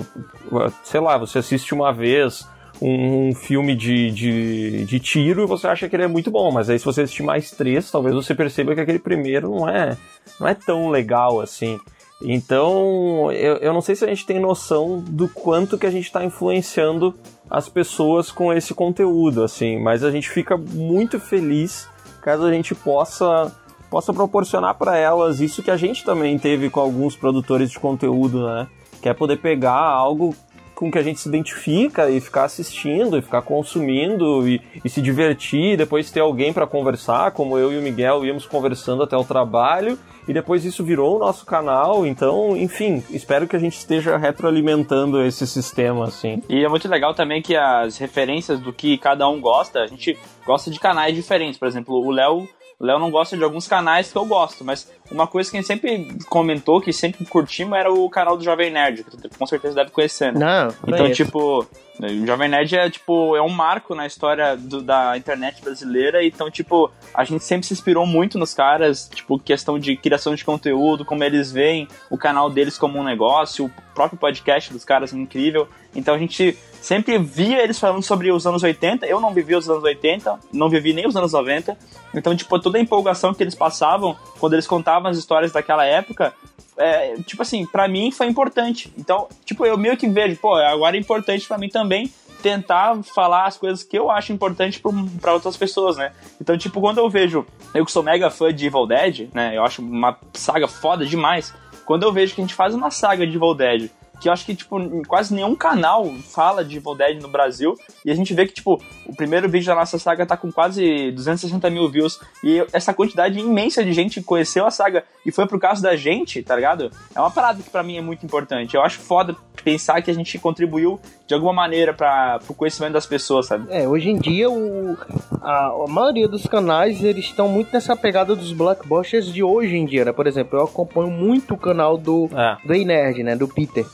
Sei lá, você assiste uma vez um, um filme de, de, de tiro e você acha que ele é muito bom, mas aí se você assistir mais três, talvez você perceba que aquele primeiro não é, não é tão legal assim. Então, eu, eu não sei se a gente tem noção do quanto que a gente está influenciando as pessoas com esse conteúdo, assim, mas a gente fica muito feliz caso a gente possa possa proporcionar para elas isso que a gente também teve com alguns produtores de conteúdo, né? Que é poder pegar algo com que a gente se identifica e ficar assistindo, e ficar consumindo e, e se divertir, e depois ter alguém para conversar, como eu e o Miguel íamos conversando até o trabalho, e depois isso virou o nosso canal, então, enfim, espero que a gente esteja retroalimentando esse sistema, assim. E é muito legal também que as referências do que cada um gosta, a gente gosta de canais diferentes. Por exemplo, o Léo Léo não gosta de alguns canais que eu gosto, mas uma coisa que a gente sempre comentou, que sempre curtimos, era o canal do Jovem Nerd, que tu com certeza deve conhecer, né? Não, Então, tipo, o Jovem Nerd é, tipo, é um marco na história do- da internet brasileira. Então, tipo, a gente sempre se inspirou muito nos caras, tipo, questão de criação de conteúdo, como eles veem o canal deles como um negócio, o próprio podcast dos caras é incrível. Então a gente sempre via eles falando sobre os anos 80. Eu não vivi os anos 80, não vivi nem os anos 90. Então, tipo, toda a empolgação que eles passavam quando eles contavam as histórias daquela época é, tipo assim, pra mim foi importante. Então, tipo, eu meio que vejo, pô, agora é importante pra mim também tentar falar as coisas que eu acho importante pra outras pessoas, né? Então, tipo, quando eu vejo, eu que sou mega fã de Evil Dead, né? Eu acho uma saga foda demais. Quando eu vejo que a gente faz uma saga de Evil Dead que eu acho que, tipo, quase nenhum canal fala de Evil Dead no Brasil. E a gente vê que, tipo, o primeiro vídeo da nossa saga tá com quase 260 mil views. E essa quantidade imensa de gente conheceu a saga e foi por causa da gente, tá ligado? É uma parada que pra mim é muito importante. Eu acho foda pensar que a gente contribuiu de alguma maneira para pro conhecimento das pessoas, sabe? É, hoje em dia o, a, a maioria dos canais eles estão muito nessa pegada dos blockbusters de hoje em dia, né? Por exemplo, eu acompanho muito o canal do, É. do Ei Nerd, né? Do Peter.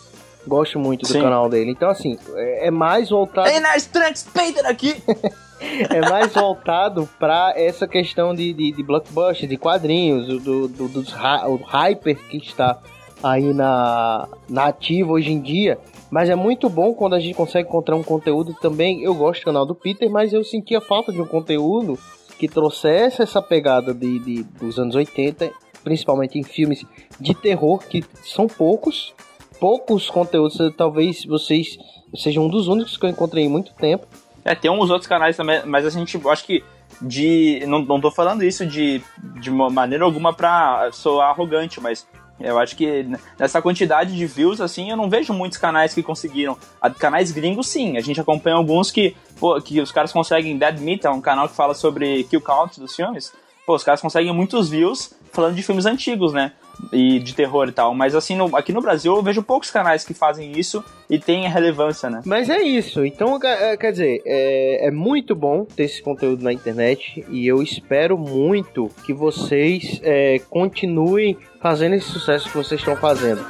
Gosto muito do Sim. canal dele. Então, assim, é, é mais voltado. Nerd Trunks Peter aqui! *laughs* é mais voltado pra essa questão de, de, de blockbuster, de quadrinhos, do, do, dos o hyper que está aí na, na ativa hoje em dia. Mas é muito bom quando a gente consegue encontrar um conteúdo também. Eu gosto do canal do Peter, mas eu sentia falta de um conteúdo que trouxesse essa pegada de, de- dos anos 80, principalmente em filmes de terror, que são poucos. Poucos conteúdos, talvez vocês sejam um dos únicos que eu encontrei em muito tempo. É, tem uns outros canais também, mas a gente, eu acho que de. Não, não tô falando isso de, de maneira alguma pra soar arrogante, mas eu acho que nessa quantidade de views, assim, eu não vejo muitos canais que conseguiram. Canais gringos, sim, a gente acompanha alguns que, pô, que os caras conseguem. Dead Meat é um canal que fala sobre kill count dos filmes. Pô, os caras conseguem muitos views falando de filmes antigos, né? E de terror e tal. Mas assim, no- aqui no Brasil eu vejo poucos canais que fazem isso e tem relevância, né? Mas é isso. Então, ca- é, quer dizer, é, é muito bom ter esse conteúdo na internet e eu espero muito que vocês é, continuem fazendo esse sucesso que vocês estão fazendo.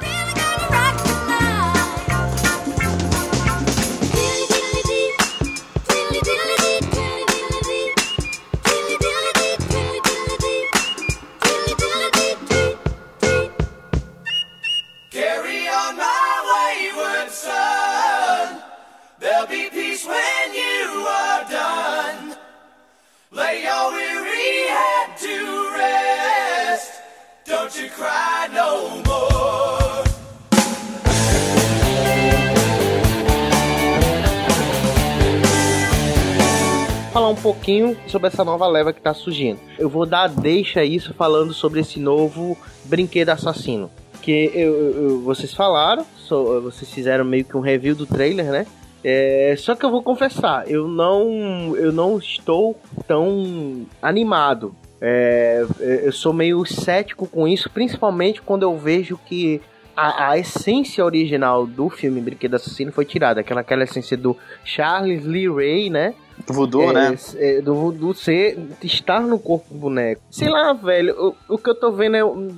Pouquinho sobre essa nova leva que tá surgindo. Eu vou dar deixa isso falando sobre esse novo brinquedo assassino. Que eu, eu- vocês falaram, so- vocês fizeram meio que um review do trailer, né? É, só que eu vou confessar, eu não, eu não estou tão animado. É, eu sou meio cético com isso, principalmente quando eu vejo que a, a essência original do filme Brinquedo Assassino foi tirada. Aquela, aquela essência do Charles Lee Ray, né? Voodoo, é, né? é, do, do ser estar no corpo do boneco. Sei lá, velho, o, o que eu tô vendo é um,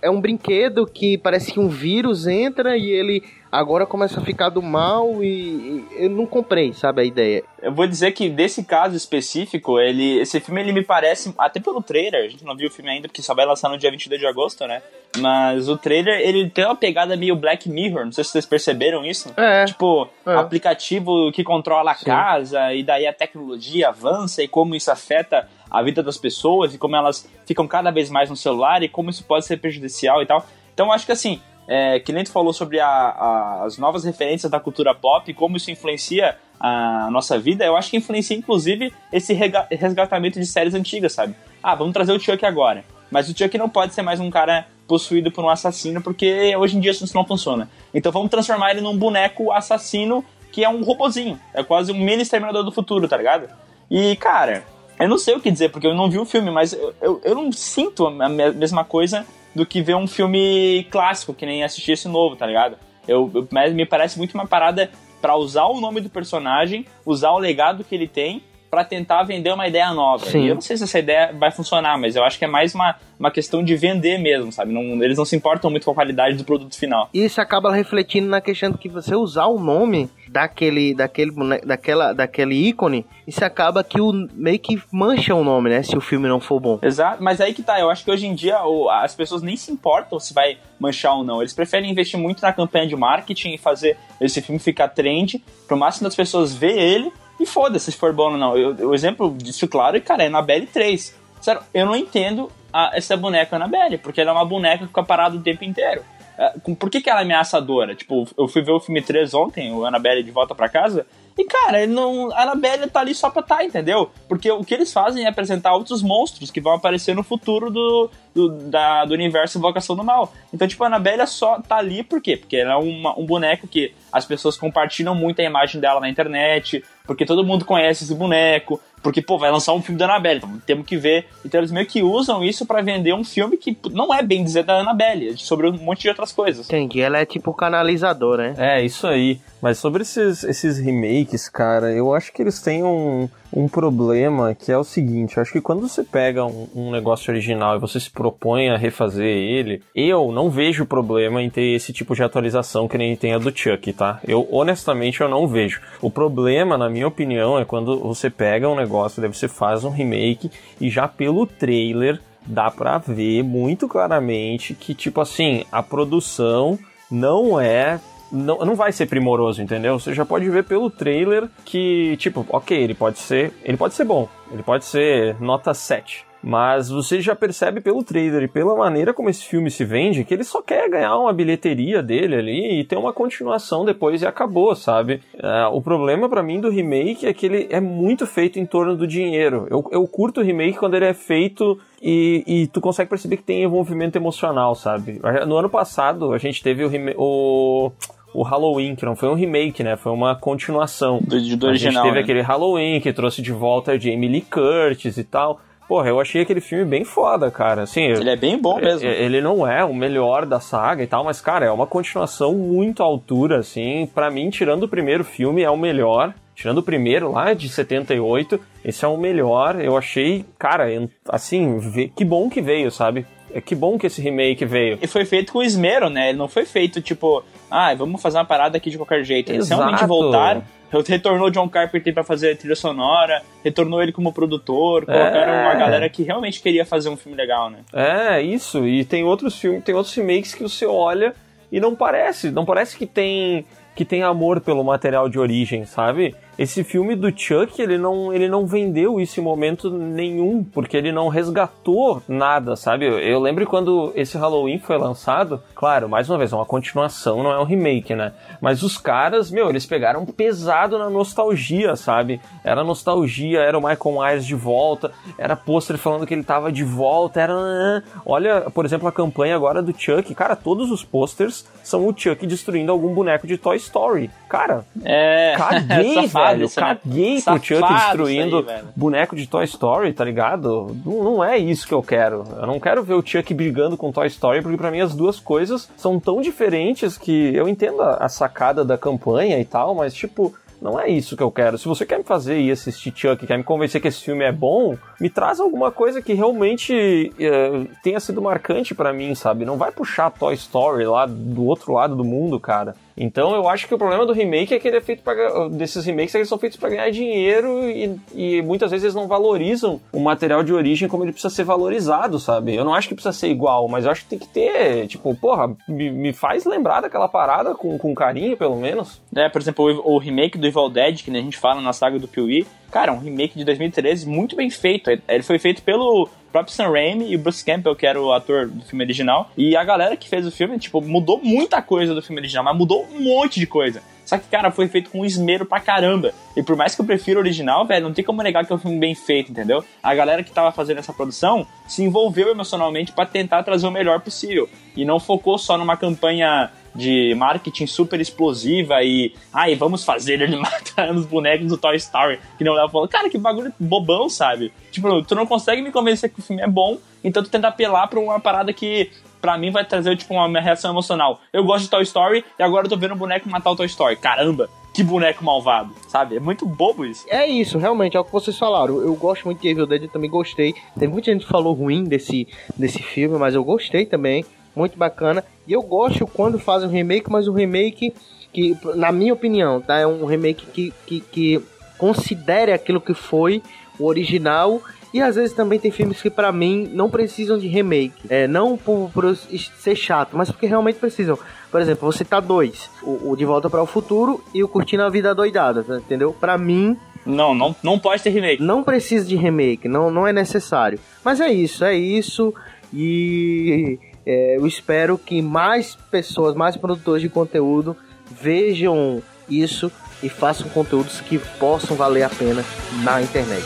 é um brinquedo que parece que um vírus entra e ele agora começa a ficar do mal e, e eu não comprei, sabe, a ideia. Eu vou dizer que desse caso específico, ele, esse filme ele me parece, até pelo trailer, a gente não viu o filme ainda porque só vai lançar no dia 22 de agosto, né? Mas o trailer, ele tem uma pegada meio Black Mirror, não sei se vocês perceberam isso. É. Tipo, É. aplicativo que controla a Sim. casa e daí a tecnologia avança e como isso afeta a vida das pessoas e como elas ficam cada vez mais no celular e como isso pode ser prejudicial e tal. Então eu acho que assim, é, que nem tu falou sobre a- a- as novas referências da cultura pop e como isso influencia a nossa vida, eu acho que influencia inclusive esse resgatamento de séries antigas, sabe? Ah, vamos trazer o Chuck agora. Mas o Chuck não pode ser mais um cara possuído por um assassino, porque hoje em dia isso não funciona. Então vamos transformar ele num boneco assassino que é um robozinho. É quase um mini exterminador do futuro, tá ligado? E, cara, eu não sei o que dizer, porque eu não vi o filme, mas eu, eu, eu não sinto a me- mesma coisa do que ver um filme clássico, que nem assistir esse novo, tá ligado? Eu, eu- me parece muito uma parada pra usar o nome do personagem, usar o legado que ele tem, pra tentar vender uma ideia nova. Sim. E eu não sei se essa ideia vai funcionar, mas eu acho que é mais uma, uma questão de vender mesmo, sabe? Não, eles não se importam muito com a qualidade do produto final. Isso acaba refletindo na questão de que você usar o nome daquele, daquele, daquela, daquele ícone, isso acaba que o, meio que mancha o nome, né? Se o filme não for bom. Exato, mas aí que tá, eu acho que hoje em dia o- as pessoas nem se importam se vai manchar ou não. Eles preferem investir muito na campanha de marketing e fazer esse filme ficar trend, pro máximo das pessoas ver ele e foda-se se for bom ou não. Eu- o exemplo disso, claro, cara, é Annabelle 3. Sério, eu não entendo a- essa boneca Annabelle, porque ela é uma boneca que fica parada o tempo inteiro. É, Por que, que ela é ameaçadora? Tipo, eu fui ver o filme 3 ontem, o Annabelle de volta pra casa, e cara, não, a Annabelle tá ali só pra tá, entendeu? Porque o que eles fazem é apresentar outros monstros que vão aparecer no futuro do, do, da- do universo Invocação do Mal. Então, tipo, a Annabelle só tá ali por quê? Porque ela é uma- um boneco que as pessoas compartilham muito a imagem dela na internet, porque todo mundo conhece esse boneco, porque, pô, vai lançar um filme da Annabelle, então temos que ver. Então eles meio que usam isso pra vender um filme que não é bem dizer da Annabelle, é sobre um monte de outras coisas. Entendi, ela é tipo canalizador, né? É, isso aí. Mas sobre esses, esses remakes, cara, eu acho que eles têm um, um problema que é o seguinte: eu acho que quando você pega um, um negócio original e você se propõe a refazer ele, eu não vejo problema em ter esse tipo de atualização que nem tem a do Chuck, tá? Eu, honestamente, eu não vejo. O problema, na minha opinião, é quando você pega um negócio, daí você faz um remake e já pelo trailer dá pra ver muito claramente que, tipo assim, a produção não é. Não, não vai ser primoroso, entendeu? Você já pode ver pelo trailer que, tipo, ok, ele pode ser. Ele pode ser bom. Ele pode ser nota 7. Mas você já percebe pelo trailer e pela maneira como esse filme se vende que ele só quer ganhar uma bilheteria dele ali e ter uma continuação depois e acabou, sabe? É, o problema pra mim do remake é que ele é muito feito em torno do dinheiro. Eu, eu curto o remake quando ele é feito e, e tu consegue perceber que tem envolvimento emocional, sabe? No ano passado a gente teve o, reme- o, o Halloween, que não foi um remake, né? Foi uma continuação. Do, do a original. gente teve né? aquele Halloween que trouxe de volta a Jamie Lee Curtis e tal. Porra, eu achei aquele filme bem foda, cara. Assim, Ele é bem bom mesmo. é- Ele não é o melhor da saga e tal, mas, cara, é uma continuação muito à altura, assim. Pra mim, tirando o primeiro filme, é o melhor. Tirando o primeiro lá de 78, esse é o melhor. Eu achei, cara, assim, que bom que veio, sabe? É que bom que esse remake veio. E foi feito com esmero, né? Ele não foi feito tipo, ah, vamos fazer uma parada aqui de qualquer jeito. Eles Exato. realmente voltaram, retornou John Carpenter pra fazer a trilha sonora, retornou ele como produtor, colocaram É. uma galera que realmente queria fazer um filme legal, né? É, isso. E tem outros filmes, tem outros remakes que você olha e não parece, não parece que tem que tem amor pelo material de origem, sabe? Esse filme do Chuck, ele não, ele não vendeu isso em momento nenhum, porque ele não resgatou nada, sabe? Eu, eu lembro quando esse Halloween foi lançado, claro, mais uma vez, é uma continuação, não é um remake, né? Mas os caras, meu, eles pegaram pesado na nostalgia, sabe? Era nostalgia, era o Michael Myers de volta, era pôster falando que ele tava de volta, era... Olha, por exemplo, a campanha agora do Chuck, cara, todos os posters são o Chuck destruindo algum boneco de Toy Story. Cara, É. caguei, *laughs* velho, isso, né? caguei pro Chuck Safado destruindo aí, boneco de Toy Story, tá ligado? Não, não é isso que eu quero. Eu não quero ver o Chuck brigando com Toy Story, porque pra mim as duas coisas são tão diferentes que eu entendo a, a sacada da campanha e tal, mas tipo. Não é isso que eu quero. Se você quer me fazer ir assistir Chuck, quer me convencer que esse filme é bom, me traz alguma coisa que realmente eh, tenha sido marcante pra mim, sabe? Não vai puxar Toy Story lá do outro lado do mundo, cara. Então eu acho que o problema do remake é que ele é feito para desses remakes é eles são feitos pra ganhar dinheiro e, e muitas vezes eles não valorizam o material de origem como ele precisa ser valorizado, sabe? Eu não acho que precisa ser igual, mas eu acho que tem que ter, tipo, porra, me, me faz lembrar daquela parada com, com carinho, pelo menos. É, por exemplo, o, o remake do Evil Dead, que a gente fala na saga do Pee-wee, cara, é um remake de 2013 muito bem feito. Ele foi feito pelo próprio Sam Raimi e o Bruce Campbell, que era o ator do filme original. E a galera que fez o filme, tipo, mudou muita coisa do filme original, mas mudou um monte de coisa. Só que, cara, foi feito com esmero pra caramba. E por mais que eu prefira o original, velho, não tem como negar que é um filme bem feito, entendeu? A galera que tava fazendo essa produção se envolveu emocionalmente pra tentar trazer o melhor possível. E não focou só numa campanha de marketing super explosiva e ai, vamos fazer ele *laughs* matar os bonecos do Toy Story. Que não Léo falou, cara, que bagulho bobão, sabe? Tipo, tu não consegue me convencer que o filme é bom, então tu tenta apelar pra uma parada que pra mim vai trazer, tipo, uma reação emocional. Eu gosto de Toy Story e agora eu tô vendo o boneco matar o Toy Story. Caramba, que boneco malvado, sabe? É muito bobo isso. É isso, realmente, é o que vocês falaram. Eu gosto muito de Evil Dead, eu também gostei. Tem muita gente que falou ruim desse, desse filme, mas eu gostei também. Muito bacana. E eu gosto quando fazem um remake, mas um remake que, na minha opinião, tá? É um remake que, que, que considere aquilo que foi o original. E às vezes também tem filmes que pra mim não precisam de remake. É, não por, por ser chato, mas porque realmente precisam. Por exemplo, você tá dois. O, o De Volta para o Futuro e o Curtindo a Vida Doidada, tá? entendeu? Pra mim, Não, não, não pode ter remake. não precisa de remake, não, não é necessário. Mas é isso, é isso. E é, eu espero que mais pessoas, mais produtores de conteúdo vejam isso e façam conteúdos que possam valer a pena na internet.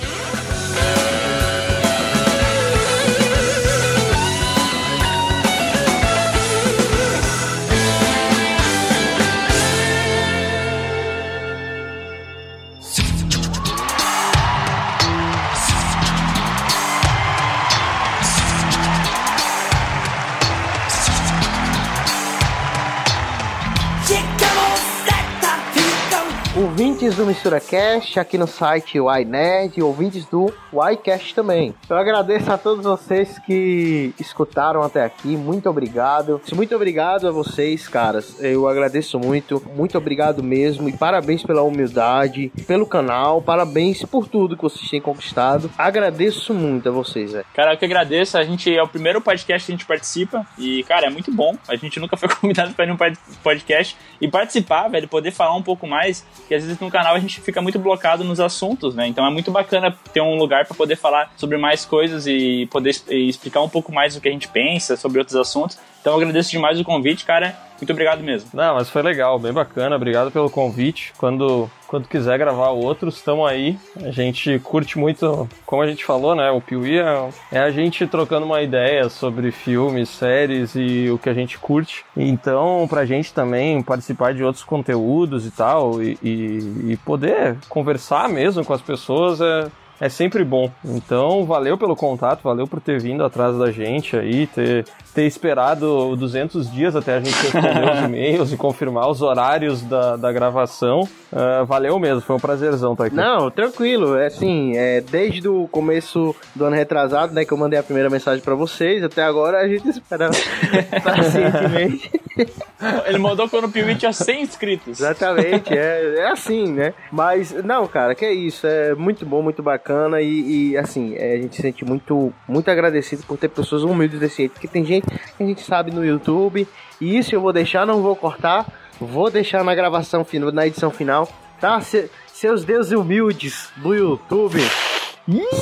Ouvintes do Mistura Cast, aqui no site YNerd, e ouvintes do YCast também. Eu agradeço a todos vocês que escutaram até aqui, muito obrigado. Muito obrigado a vocês, caras. Eu agradeço muito, muito obrigado mesmo. E parabéns pela humildade, pelo canal, parabéns por tudo que vocês têm conquistado. Agradeço muito a vocês, velho. Cara, eu que agradeço. A gente é o primeiro podcast que a gente participa. E, cara, é muito bom. A gente nunca foi *laughs* convidado para pod- podcast e participar, velho, poder falar um pouco mais. Que às vezes no canal a gente fica muito blocado nos assuntos, né? Então é muito bacana ter um lugar para poder falar sobre mais coisas e poder explicar um pouco mais o que a gente pensa sobre outros assuntos. Então eu agradeço demais o convite, cara. Muito obrigado mesmo. Não, mas foi legal, bem bacana. Obrigado pelo convite. Quando, quando quiser gravar outros, estamos aí. A gente curte muito, como a gente falou, né? O Piuí é, é a gente trocando uma ideia sobre filmes, séries e o que a gente curte. Então, pra gente também participar de outros conteúdos e tal, e, e, e poder conversar mesmo com as pessoas é, é sempre bom. Então, valeu pelo contato, valeu por ter vindo atrás da gente aí, ter, ter esperado 200 dias até a gente responder os *laughs* e-mails e confirmar os horários da, da gravação. Ah, valeu mesmo, foi um prazerzão estar aqui. Não, tranquilo. É assim, é, desde o começo do ano retrasado, né, que eu mandei a primeira mensagem pra vocês, até agora a gente espera *laughs* pacientemente. *laughs* Ele mandou quando o Piuí tinha 100 inscritos. Exatamente, é, é assim, né? Mas, não, cara, que é isso, é muito bom, muito bacana e, e, assim, é, a gente se sente muito, muito agradecido por ter pessoas humildes desse jeito, porque tem gente que a gente sabe no YouTube, e isso eu vou deixar, não vou cortar, vou deixar na gravação final, na edição final, tá? Se- seus deuses humildes do YouTube,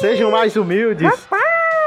sejam mais humildes.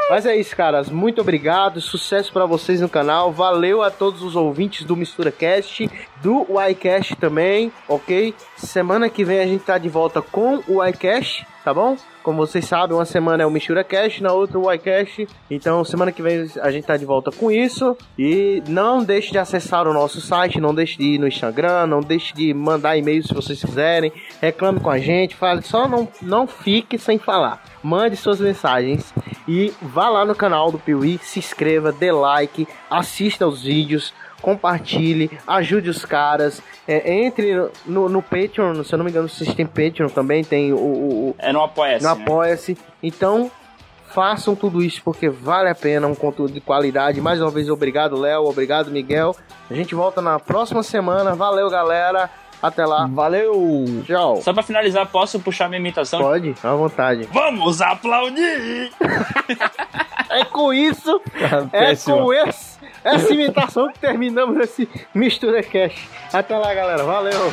Mas é isso, caras. Muito obrigado. Sucesso pra vocês no canal. Valeu a todos os ouvintes do Mistura Cast, do YCast também, ok? Semana que vem a gente tá de volta com o YCast, tá bom? Como vocês sabem, uma semana é o Mistura Cast, na outra o YCast. Então, semana que vem a gente tá de volta com isso. E não deixe de acessar o nosso site, não deixe de ir no Instagram, não deixe de mandar e-mail se vocês quiserem. Reclame com a gente, fale, só não, não fique sem falar. Mande suas mensagens e vá lá no canal do Piuí, se inscreva, dê like, assista aos vídeos, compartilhe, ajude os caras. É, entre no, no, Patreon, se eu não me engano, vocês têm Patreon também, tem o, o, É no Apoia-se. no né? Apoia-se. Então, façam tudo isso porque vale a pena, um conteúdo de qualidade. Mais uma vez, obrigado, Léo, obrigado, Miguel. A gente volta na próxima semana. Valeu, galera. Até lá. Valeu! Tchau. Só pra finalizar, posso puxar minha imitação? Pode, à vontade. Vamos aplaudir! *laughs* É com isso, é Péssimo. com esse, essa imitação que terminamos esse Mistura Cash. Até lá, galera. Valeu.